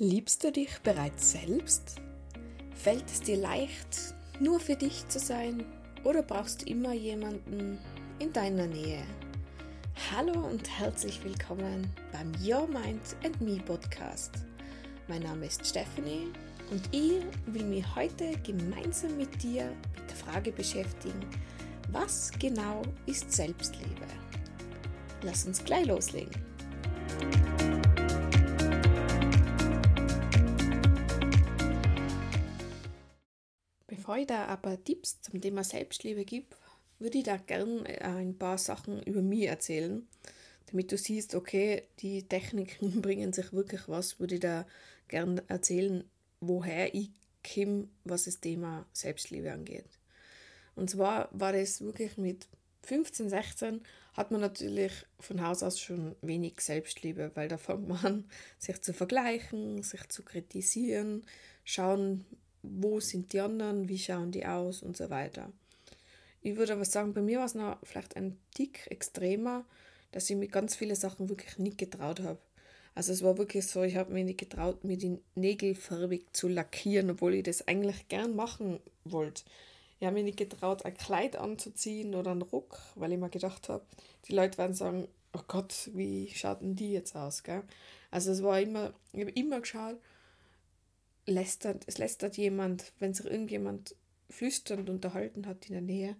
Liebst du dich bereits selbst? Fällt es dir leicht, nur für dich zu sein oder brauchst du immer jemanden in deiner Nähe? Hallo und herzlich willkommen beim Your Mind and Me Podcast. Mein Name ist Stephanie und ich will mich heute gemeinsam mit dir mit der Frage beschäftigen, was genau ist Selbstliebe? Lass uns gleich loslegen. Da aber Tipps zum Thema Selbstliebe gebe, würde ich da gerne äh, ein paar Sachen über mich erzählen, damit du siehst, okay, die Techniken bringen sich wirklich was, würde ich da gerne erzählen, woher ich komme, was das Thema Selbstliebe angeht. Und zwar war das wirklich mit 15, 16 hat man natürlich von Haus aus schon wenig Selbstliebe, weil da fängt man an, sich zu vergleichen, sich zu kritisieren, schauen, wo sind die anderen, wie schauen die aus und so weiter. Ich würde aber sagen, bei mir war es noch vielleicht ein Tick extremer, dass ich mir ganz viele Sachen wirklich nicht getraut habe. Also es war wirklich so, ich habe mir nicht getraut, mir die Nägel farbig zu lackieren, obwohl ich das eigentlich gern machen wollte. Ich habe mir nicht getraut, ein Kleid anzuziehen oder einen Ruck, weil ich mir gedacht habe, die Leute werden sagen, oh Gott, wie schaut denn die jetzt aus, gell? Also es war immer, ich habe immer geschaut, lästert, es lästert jemand, wenn sich irgendjemand flüsternd unterhalten hat in der Nähe,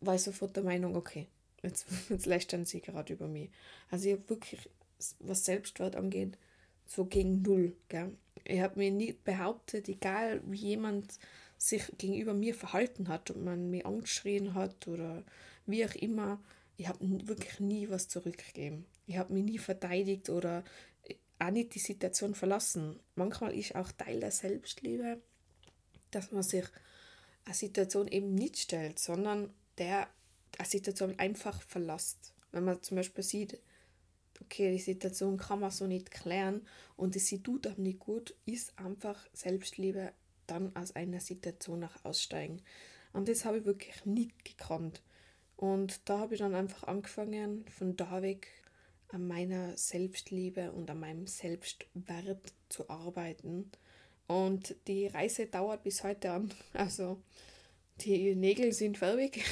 war ich sofort der Meinung, okay, jetzt, jetzt lästern sie gerade über mich. Also ich habe wirklich, was Selbstwert angeht, so gegen null. Gell? Ich habe mir nie behauptet, egal wie jemand sich gegenüber mir verhalten hat, ob man mich angeschrien hat oder wie auch immer, ich habe wirklich nie was zurückgegeben. Ich habe mich nie verteidigt oder auch nicht die Situation verlassen. Manchmal ist auch Teil der Selbstliebe, dass man sich eine Situation eben nicht stellt, sondern der eine Situation einfach verlässt. Wenn man zum Beispiel sieht, okay, die Situation kann man so nicht klären und es sieht tut auch nicht gut, ist einfach Selbstliebe dann aus einer Situation nach aussteigen. Und das habe ich wirklich nicht gekannt. Und da habe ich dann einfach angefangen, von da weg an meiner Selbstliebe und an meinem Selbstwert zu arbeiten. Und die Reise dauert bis heute an. Also die Nägel sind farbig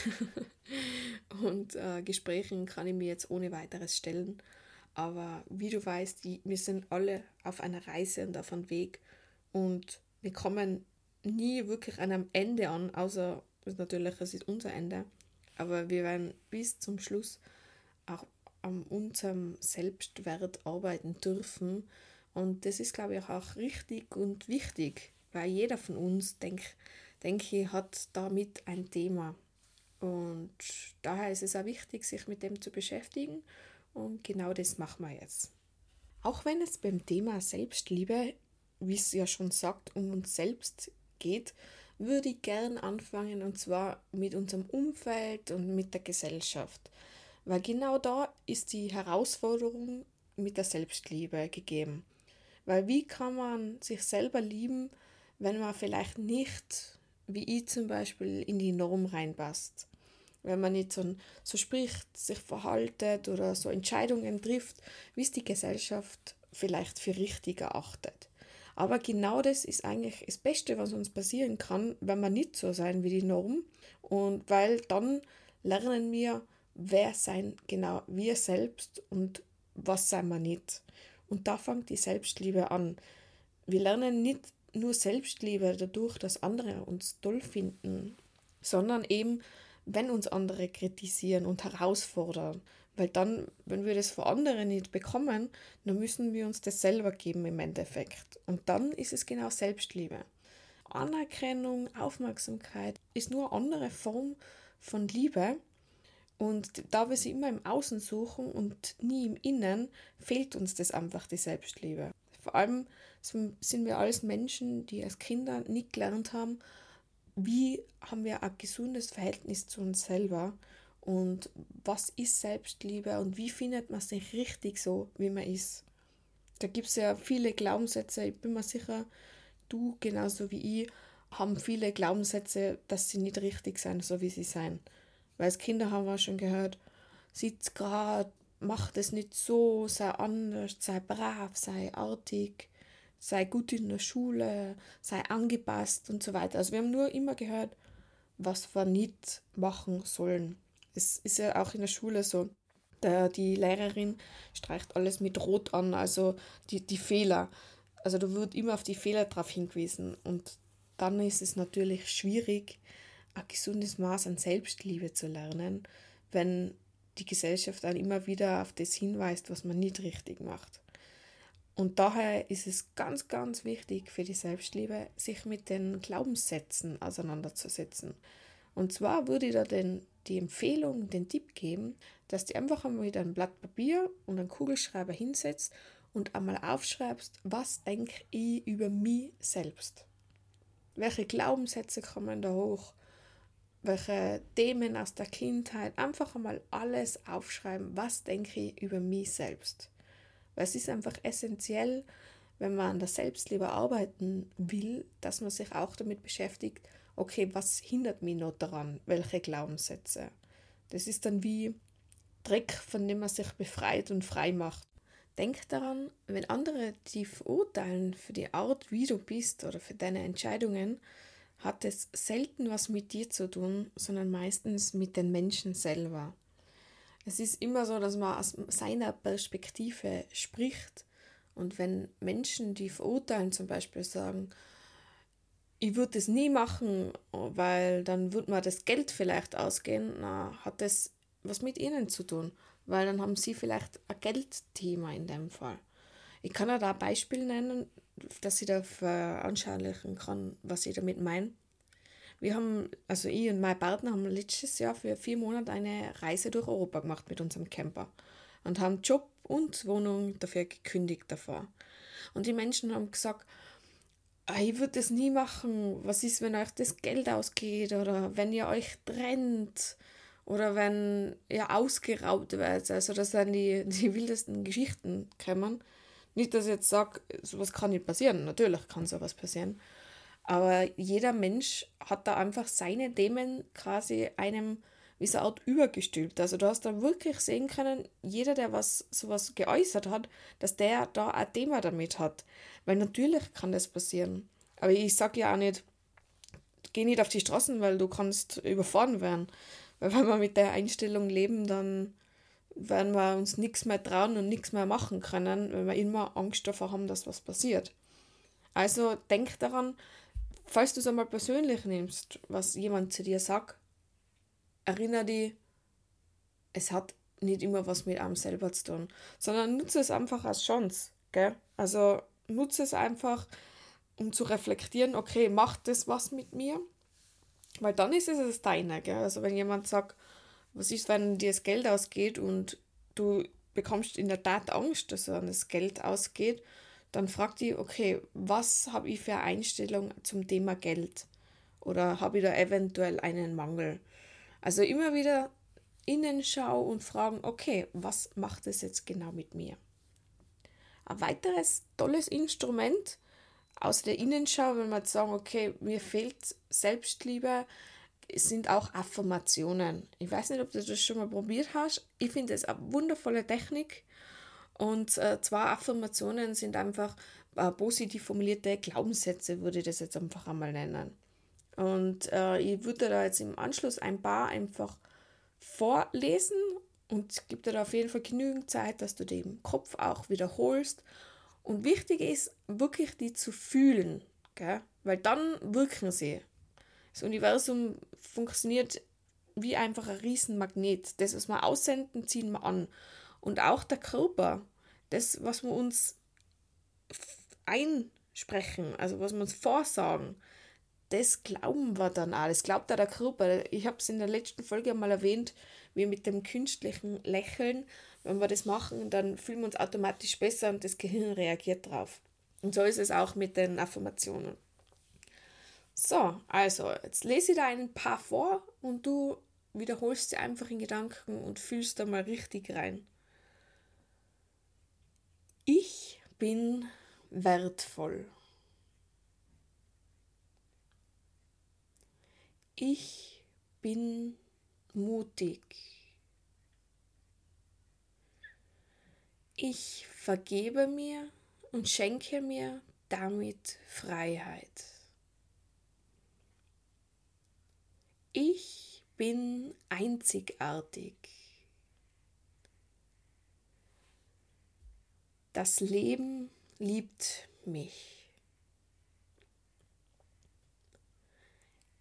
und äh, Gesprächen kann ich mir jetzt ohne weiteres stellen. Aber wie du weißt, wir sind alle auf einer Reise und auf einem Weg und wir kommen nie wirklich an einem Ende an, außer natürlich, es ist unser Ende. Aber wir werden bis zum Schluss auch an unserem Selbstwert arbeiten dürfen. Und das ist, glaube ich, auch richtig und wichtig, weil jeder von uns, denke denk ich, hat damit ein Thema. Und daher ist es auch wichtig, sich mit dem zu beschäftigen. Und genau das machen wir jetzt. Auch wenn es beim Thema Selbstliebe, wie es ja schon sagt, um uns selbst geht, würde ich gern anfangen und zwar mit unserem Umfeld und mit der Gesellschaft. Weil genau da ist die Herausforderung mit der Selbstliebe gegeben. Weil wie kann man sich selber lieben, wenn man vielleicht nicht, wie ich zum Beispiel, in die Norm reinpasst? Wenn man nicht so, so spricht, sich verhaltet oder so Entscheidungen trifft, wie es die Gesellschaft vielleicht für richtig erachtet. Aber genau das ist eigentlich das Beste, was uns passieren kann, wenn wir nicht so sein wie die Norm. Und weil dann lernen wir, wer sein genau wir selbst und was sein wir nicht. Und da fängt die Selbstliebe an. Wir lernen nicht nur Selbstliebe dadurch, dass andere uns toll finden, sondern eben, wenn uns andere kritisieren und herausfordern. Weil dann, wenn wir das von anderen nicht bekommen, dann müssen wir uns das selber geben im Endeffekt. Und dann ist es genau Selbstliebe. Anerkennung, Aufmerksamkeit ist nur eine andere Form von Liebe, und da wir sie immer im Außen suchen und nie im Innen, fehlt uns das einfach die Selbstliebe. Vor allem sind wir alles Menschen, die als Kinder nicht gelernt haben, wie haben wir ein gesundes Verhältnis zu uns selber und was ist Selbstliebe und wie findet man sich richtig so, wie man ist. Da gibt es ja viele Glaubenssätze, ich bin mir sicher, du genauso wie ich haben viele Glaubenssätze, dass sie nicht richtig sind, so wie sie sein. Weil als Kinder haben wir schon gehört, sitz gerade, mach das nicht so, sei anders, sei brav, sei artig, sei gut in der Schule, sei angepasst und so weiter. Also wir haben nur immer gehört, was wir nicht machen sollen. Es ist ja auch in der Schule so. Der, die Lehrerin streicht alles mit Rot an, also die, die Fehler. Also da wird immer auf die Fehler drauf hingewiesen. Und dann ist es natürlich schwierig, ein gesundes Maß an Selbstliebe zu lernen, wenn die Gesellschaft dann immer wieder auf das hinweist, was man nicht richtig macht. Und daher ist es ganz, ganz wichtig für die Selbstliebe, sich mit den Glaubenssätzen auseinanderzusetzen. Und zwar würde ich da den, die Empfehlung, den Tipp geben, dass du einfach einmal wieder ein Blatt Papier und einen Kugelschreiber hinsetzt und einmal aufschreibst, was denke ich über mich selbst. Welche Glaubenssätze kommen da hoch? Welche Themen aus der Kindheit? Einfach einmal alles aufschreiben, was denke ich über mich selbst. Weil es ist einfach essentiell, wenn man an der Selbstliebe arbeiten will, dass man sich auch damit beschäftigt, okay, was hindert mich noch daran? Welche Glaubenssätze? Das ist dann wie Dreck, von dem man sich befreit und frei macht. Denk daran, wenn andere dich verurteilen für die Art, wie du bist oder für deine Entscheidungen, hat es selten was mit dir zu tun, sondern meistens mit den Menschen selber. Es ist immer so, dass man aus seiner Perspektive spricht. Und wenn Menschen, die verurteilen, zum Beispiel sagen, ich würde es nie machen, weil dann würde mir das Geld vielleicht ausgehen, na, hat das was mit ihnen zu tun, weil dann haben sie vielleicht ein Geldthema in dem Fall. Ich kann ja da ein Beispiel nennen, dass ich da veranschaulichen kann, was ich damit meine. Wir haben, also ich und mein Partner haben letztes Jahr für vier Monate eine Reise durch Europa gemacht mit unserem Camper und haben Job und Wohnung dafür gekündigt davor. Und die Menschen haben gesagt, ah, ich würde das nie machen. Was ist, wenn euch das Geld ausgeht oder wenn ihr euch trennt oder wenn ihr ausgeraubt werdet? Also das sind die, die wildesten Geschichten kommen. Nicht, dass ich jetzt sage, sowas kann nicht passieren. Natürlich kann sowas passieren. Aber jeder Mensch hat da einfach seine Themen quasi einem wie so Art übergestülpt. Also du hast da wirklich sehen können, jeder, der was sowas geäußert hat, dass der da ein Thema damit hat. Weil natürlich kann das passieren. Aber ich sage ja auch nicht, geh nicht auf die Straßen, weil du kannst überfahren werden. Weil wenn wir mit der Einstellung leben, dann werden wir uns nichts mehr trauen und nichts mehr machen können, wenn wir immer Angst davor haben, dass was passiert. Also denk daran, falls du es einmal persönlich nimmst, was jemand zu dir sagt, erinnere dich, es hat nicht immer was mit einem selber zu tun, sondern nutze es einfach als Chance. Gell? Also nutze es einfach, um zu reflektieren, okay, macht das was mit mir? Weil dann ist es das deine. Gell? Also wenn jemand sagt, was ist, wenn dir das Geld ausgeht und du bekommst in der Tat Angst, dass dann das Geld ausgeht, dann fragt die, okay, was habe ich für eine Einstellung zum Thema Geld? Oder habe ich da eventuell einen Mangel? Also immer wieder Innenschau und fragen, okay, was macht es jetzt genau mit mir? Ein weiteres tolles Instrument aus der Innenschau, wenn wir sagen, okay, mir fehlt Selbstliebe, sind auch Affirmationen. Ich weiß nicht, ob du das schon mal probiert hast. Ich finde es eine wundervolle Technik. Und äh, zwei Affirmationen sind einfach äh, positiv formulierte Glaubenssätze, würde ich das jetzt einfach einmal nennen. Und äh, ich würde da jetzt im Anschluss ein paar einfach vorlesen und gebe dir da auf jeden Fall genügend Zeit, dass du die im Kopf auch wiederholst. Und wichtig ist, wirklich die zu fühlen, gell? weil dann wirken sie. Das Universum funktioniert wie einfach ein Riesenmagnet. Das, was wir aussenden, ziehen wir an. Und auch der Körper, das, was wir uns einsprechen, also was wir uns vorsagen, das glauben wir dann auch. Das glaubt auch der Körper. Ich habe es in der letzten Folge mal erwähnt, wie mit dem künstlichen Lächeln. Wenn wir das machen, dann fühlen wir uns automatisch besser und das Gehirn reagiert drauf. Und so ist es auch mit den Affirmationen. So, also, jetzt lese ich da ein paar vor und du wiederholst sie einfach in Gedanken und fühlst da mal richtig rein. Ich bin wertvoll. Ich bin mutig. Ich vergebe mir und schenke mir damit Freiheit. Ich bin einzigartig. Das Leben liebt mich.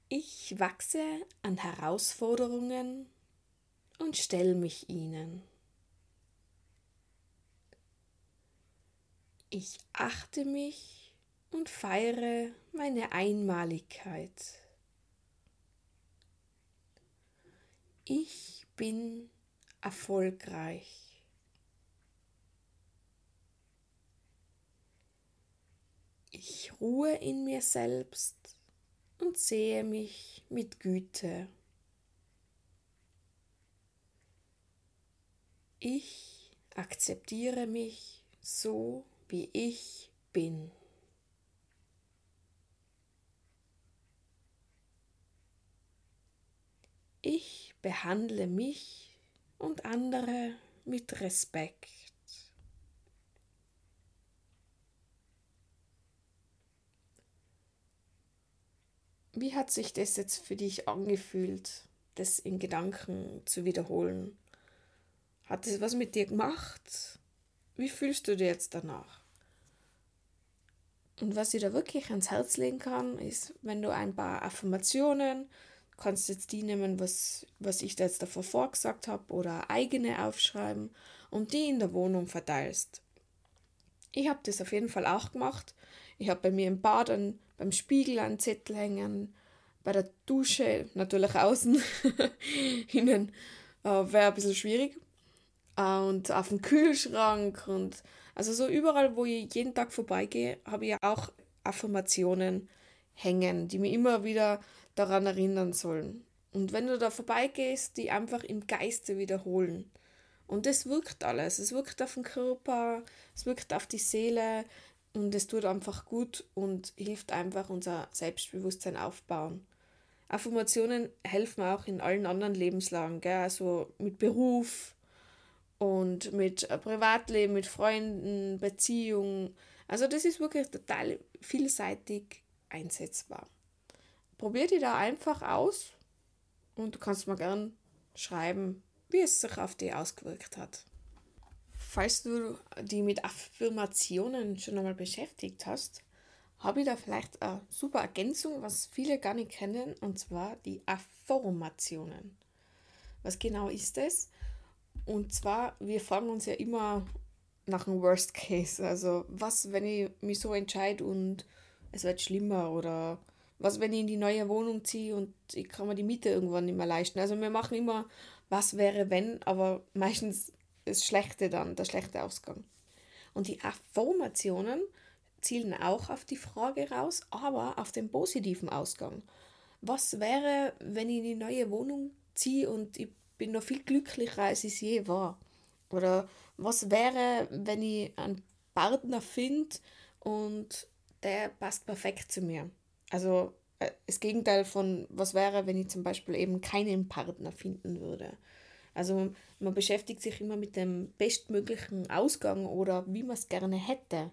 Ich wachse an Herausforderungen und stelle mich ihnen. Ich achte mich und feiere meine Einmaligkeit. Ich bin erfolgreich. Ich ruhe in mir selbst und sehe mich mit Güte. Ich akzeptiere mich so, wie ich bin. Ich behandle mich und andere mit Respekt. Wie hat sich das jetzt für dich angefühlt, das in Gedanken zu wiederholen? Hat es was mit dir gemacht? Wie fühlst du dich jetzt danach? Und was ich da wirklich ans Herz legen kann, ist, wenn du ein paar Affirmationen, kannst jetzt die nehmen, was, was ich jetzt davor vorgesagt habe, oder eigene aufschreiben und die in der Wohnung verteilst. Ich habe das auf jeden Fall auch gemacht. Ich habe bei mir im Bad einen, beim Spiegel einen Zettel hängen, bei der Dusche natürlich außen, innen äh, wäre ein bisschen schwierig. Äh, und auf dem Kühlschrank und also so überall, wo ich jeden Tag vorbeigehe, habe ich auch Affirmationen hängen, die mir immer wieder daran erinnern sollen. Und wenn du da vorbeigehst, die einfach im Geiste wiederholen. Und das wirkt alles. Es wirkt auf den Körper, es wirkt auf die Seele und es tut einfach gut und hilft einfach unser Selbstbewusstsein aufbauen. Affirmationen helfen auch in allen anderen Lebenslagen, gell? also mit Beruf und mit Privatleben, mit Freunden, Beziehungen. Also das ist wirklich total vielseitig einsetzbar. Probier die da einfach aus und du kannst mal gern schreiben, wie es sich auf dich ausgewirkt hat. Falls du die mit Affirmationen schon einmal beschäftigt hast, habe ich da vielleicht eine super Ergänzung, was viele gar nicht kennen, und zwar die Affirmationen. Was genau ist das? Und zwar, wir fragen uns ja immer nach einem Worst Case. Also, was, wenn ich mich so entscheide und es wird schlimmer? Oder was, wenn ich in die neue Wohnung ziehe und ich kann mir die Miete irgendwann nicht mehr leisten? Also, wir machen immer, was wäre, wenn, aber meistens das Schlechte dann, der schlechte Ausgang. Und die Affirmationen zielen auch auf die Frage raus, aber auf den positiven Ausgang. Was wäre, wenn ich in die neue Wohnung ziehe und ich bin noch viel glücklicher, als ich es je war? Oder was wäre, wenn ich einen Partner finde und der passt perfekt zu mir? Also äh, das Gegenteil von, was wäre, wenn ich zum Beispiel eben keinen Partner finden würde? Also man beschäftigt sich immer mit dem bestmöglichen Ausgang oder wie man es gerne hätte.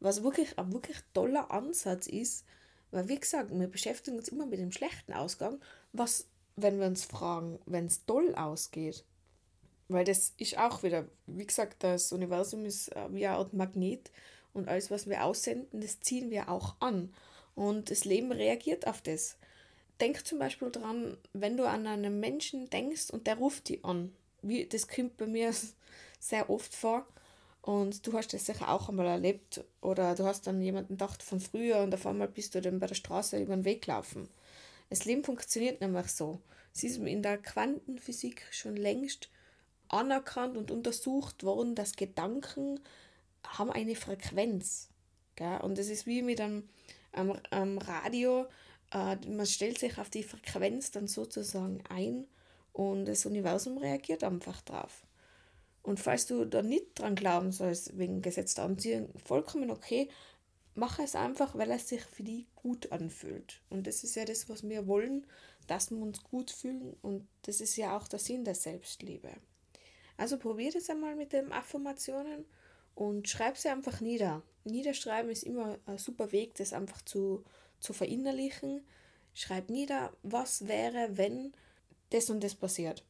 Was wirklich ein wirklich toller Ansatz ist, weil wie gesagt, wir beschäftigen uns immer mit dem schlechten Ausgang. Was, wenn wir uns fragen, wenn es toll ausgeht? Weil das ist auch wieder, wie gesagt, das Universum ist äh, wie eine Art Magnet und alles, was wir aussenden, das ziehen wir auch an. Und das Leben reagiert auf das. Denk zum Beispiel dran, wenn du an einen Menschen denkst und der ruft dich an. Wie, das kommt bei mir sehr oft vor. Und du hast das sicher auch einmal erlebt. Oder du hast dann jemanden gedacht von früher und auf einmal bist du dann bei der Straße über den Weg gelaufen. Das Leben funktioniert nämlich so. Es ist in der Quantenphysik schon längst anerkannt und untersucht worden, dass Gedanken haben eine Frequenz. Gell? Und es ist wie mit einem, einem, einem Radio, äh, man stellt sich auf die Frequenz dann sozusagen ein und das Universum reagiert einfach drauf. Und falls du da nicht dran glauben sollst, wegen gesetzter Anziehung, vollkommen okay, mach es einfach, weil es sich für dich gut anfühlt. Und das ist ja das, was wir wollen, dass wir uns gut fühlen. Und das ist ja auch der Sinn der Selbstliebe. Also probier das einmal mit den Affirmationen und schreib sie einfach nieder. Niederschreiben ist immer ein super Weg, das einfach zu, zu verinnerlichen. Schreib nieder, was wäre, wenn das und das passiert.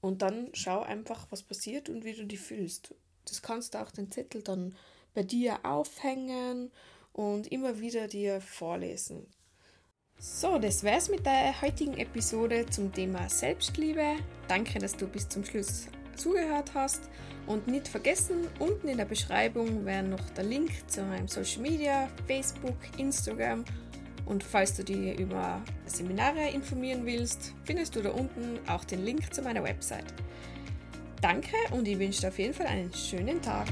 Und dann schau einfach, was passiert und wie du dich fühlst. Das kannst du auch den Zettel dann bei dir aufhängen und immer wieder dir vorlesen. So, das wär's mit der heutigen Episode zum Thema Selbstliebe. Danke, dass du bis zum Schluss zugehört hast. Und nicht vergessen, unten in der Beschreibung wäre noch der Link zu meinem Social Media, Facebook, Instagram. Und falls du dich über Seminare informieren willst, findest du da unten auch den Link zu meiner Website. Danke und ich wünsche dir auf jeden Fall einen schönen Tag.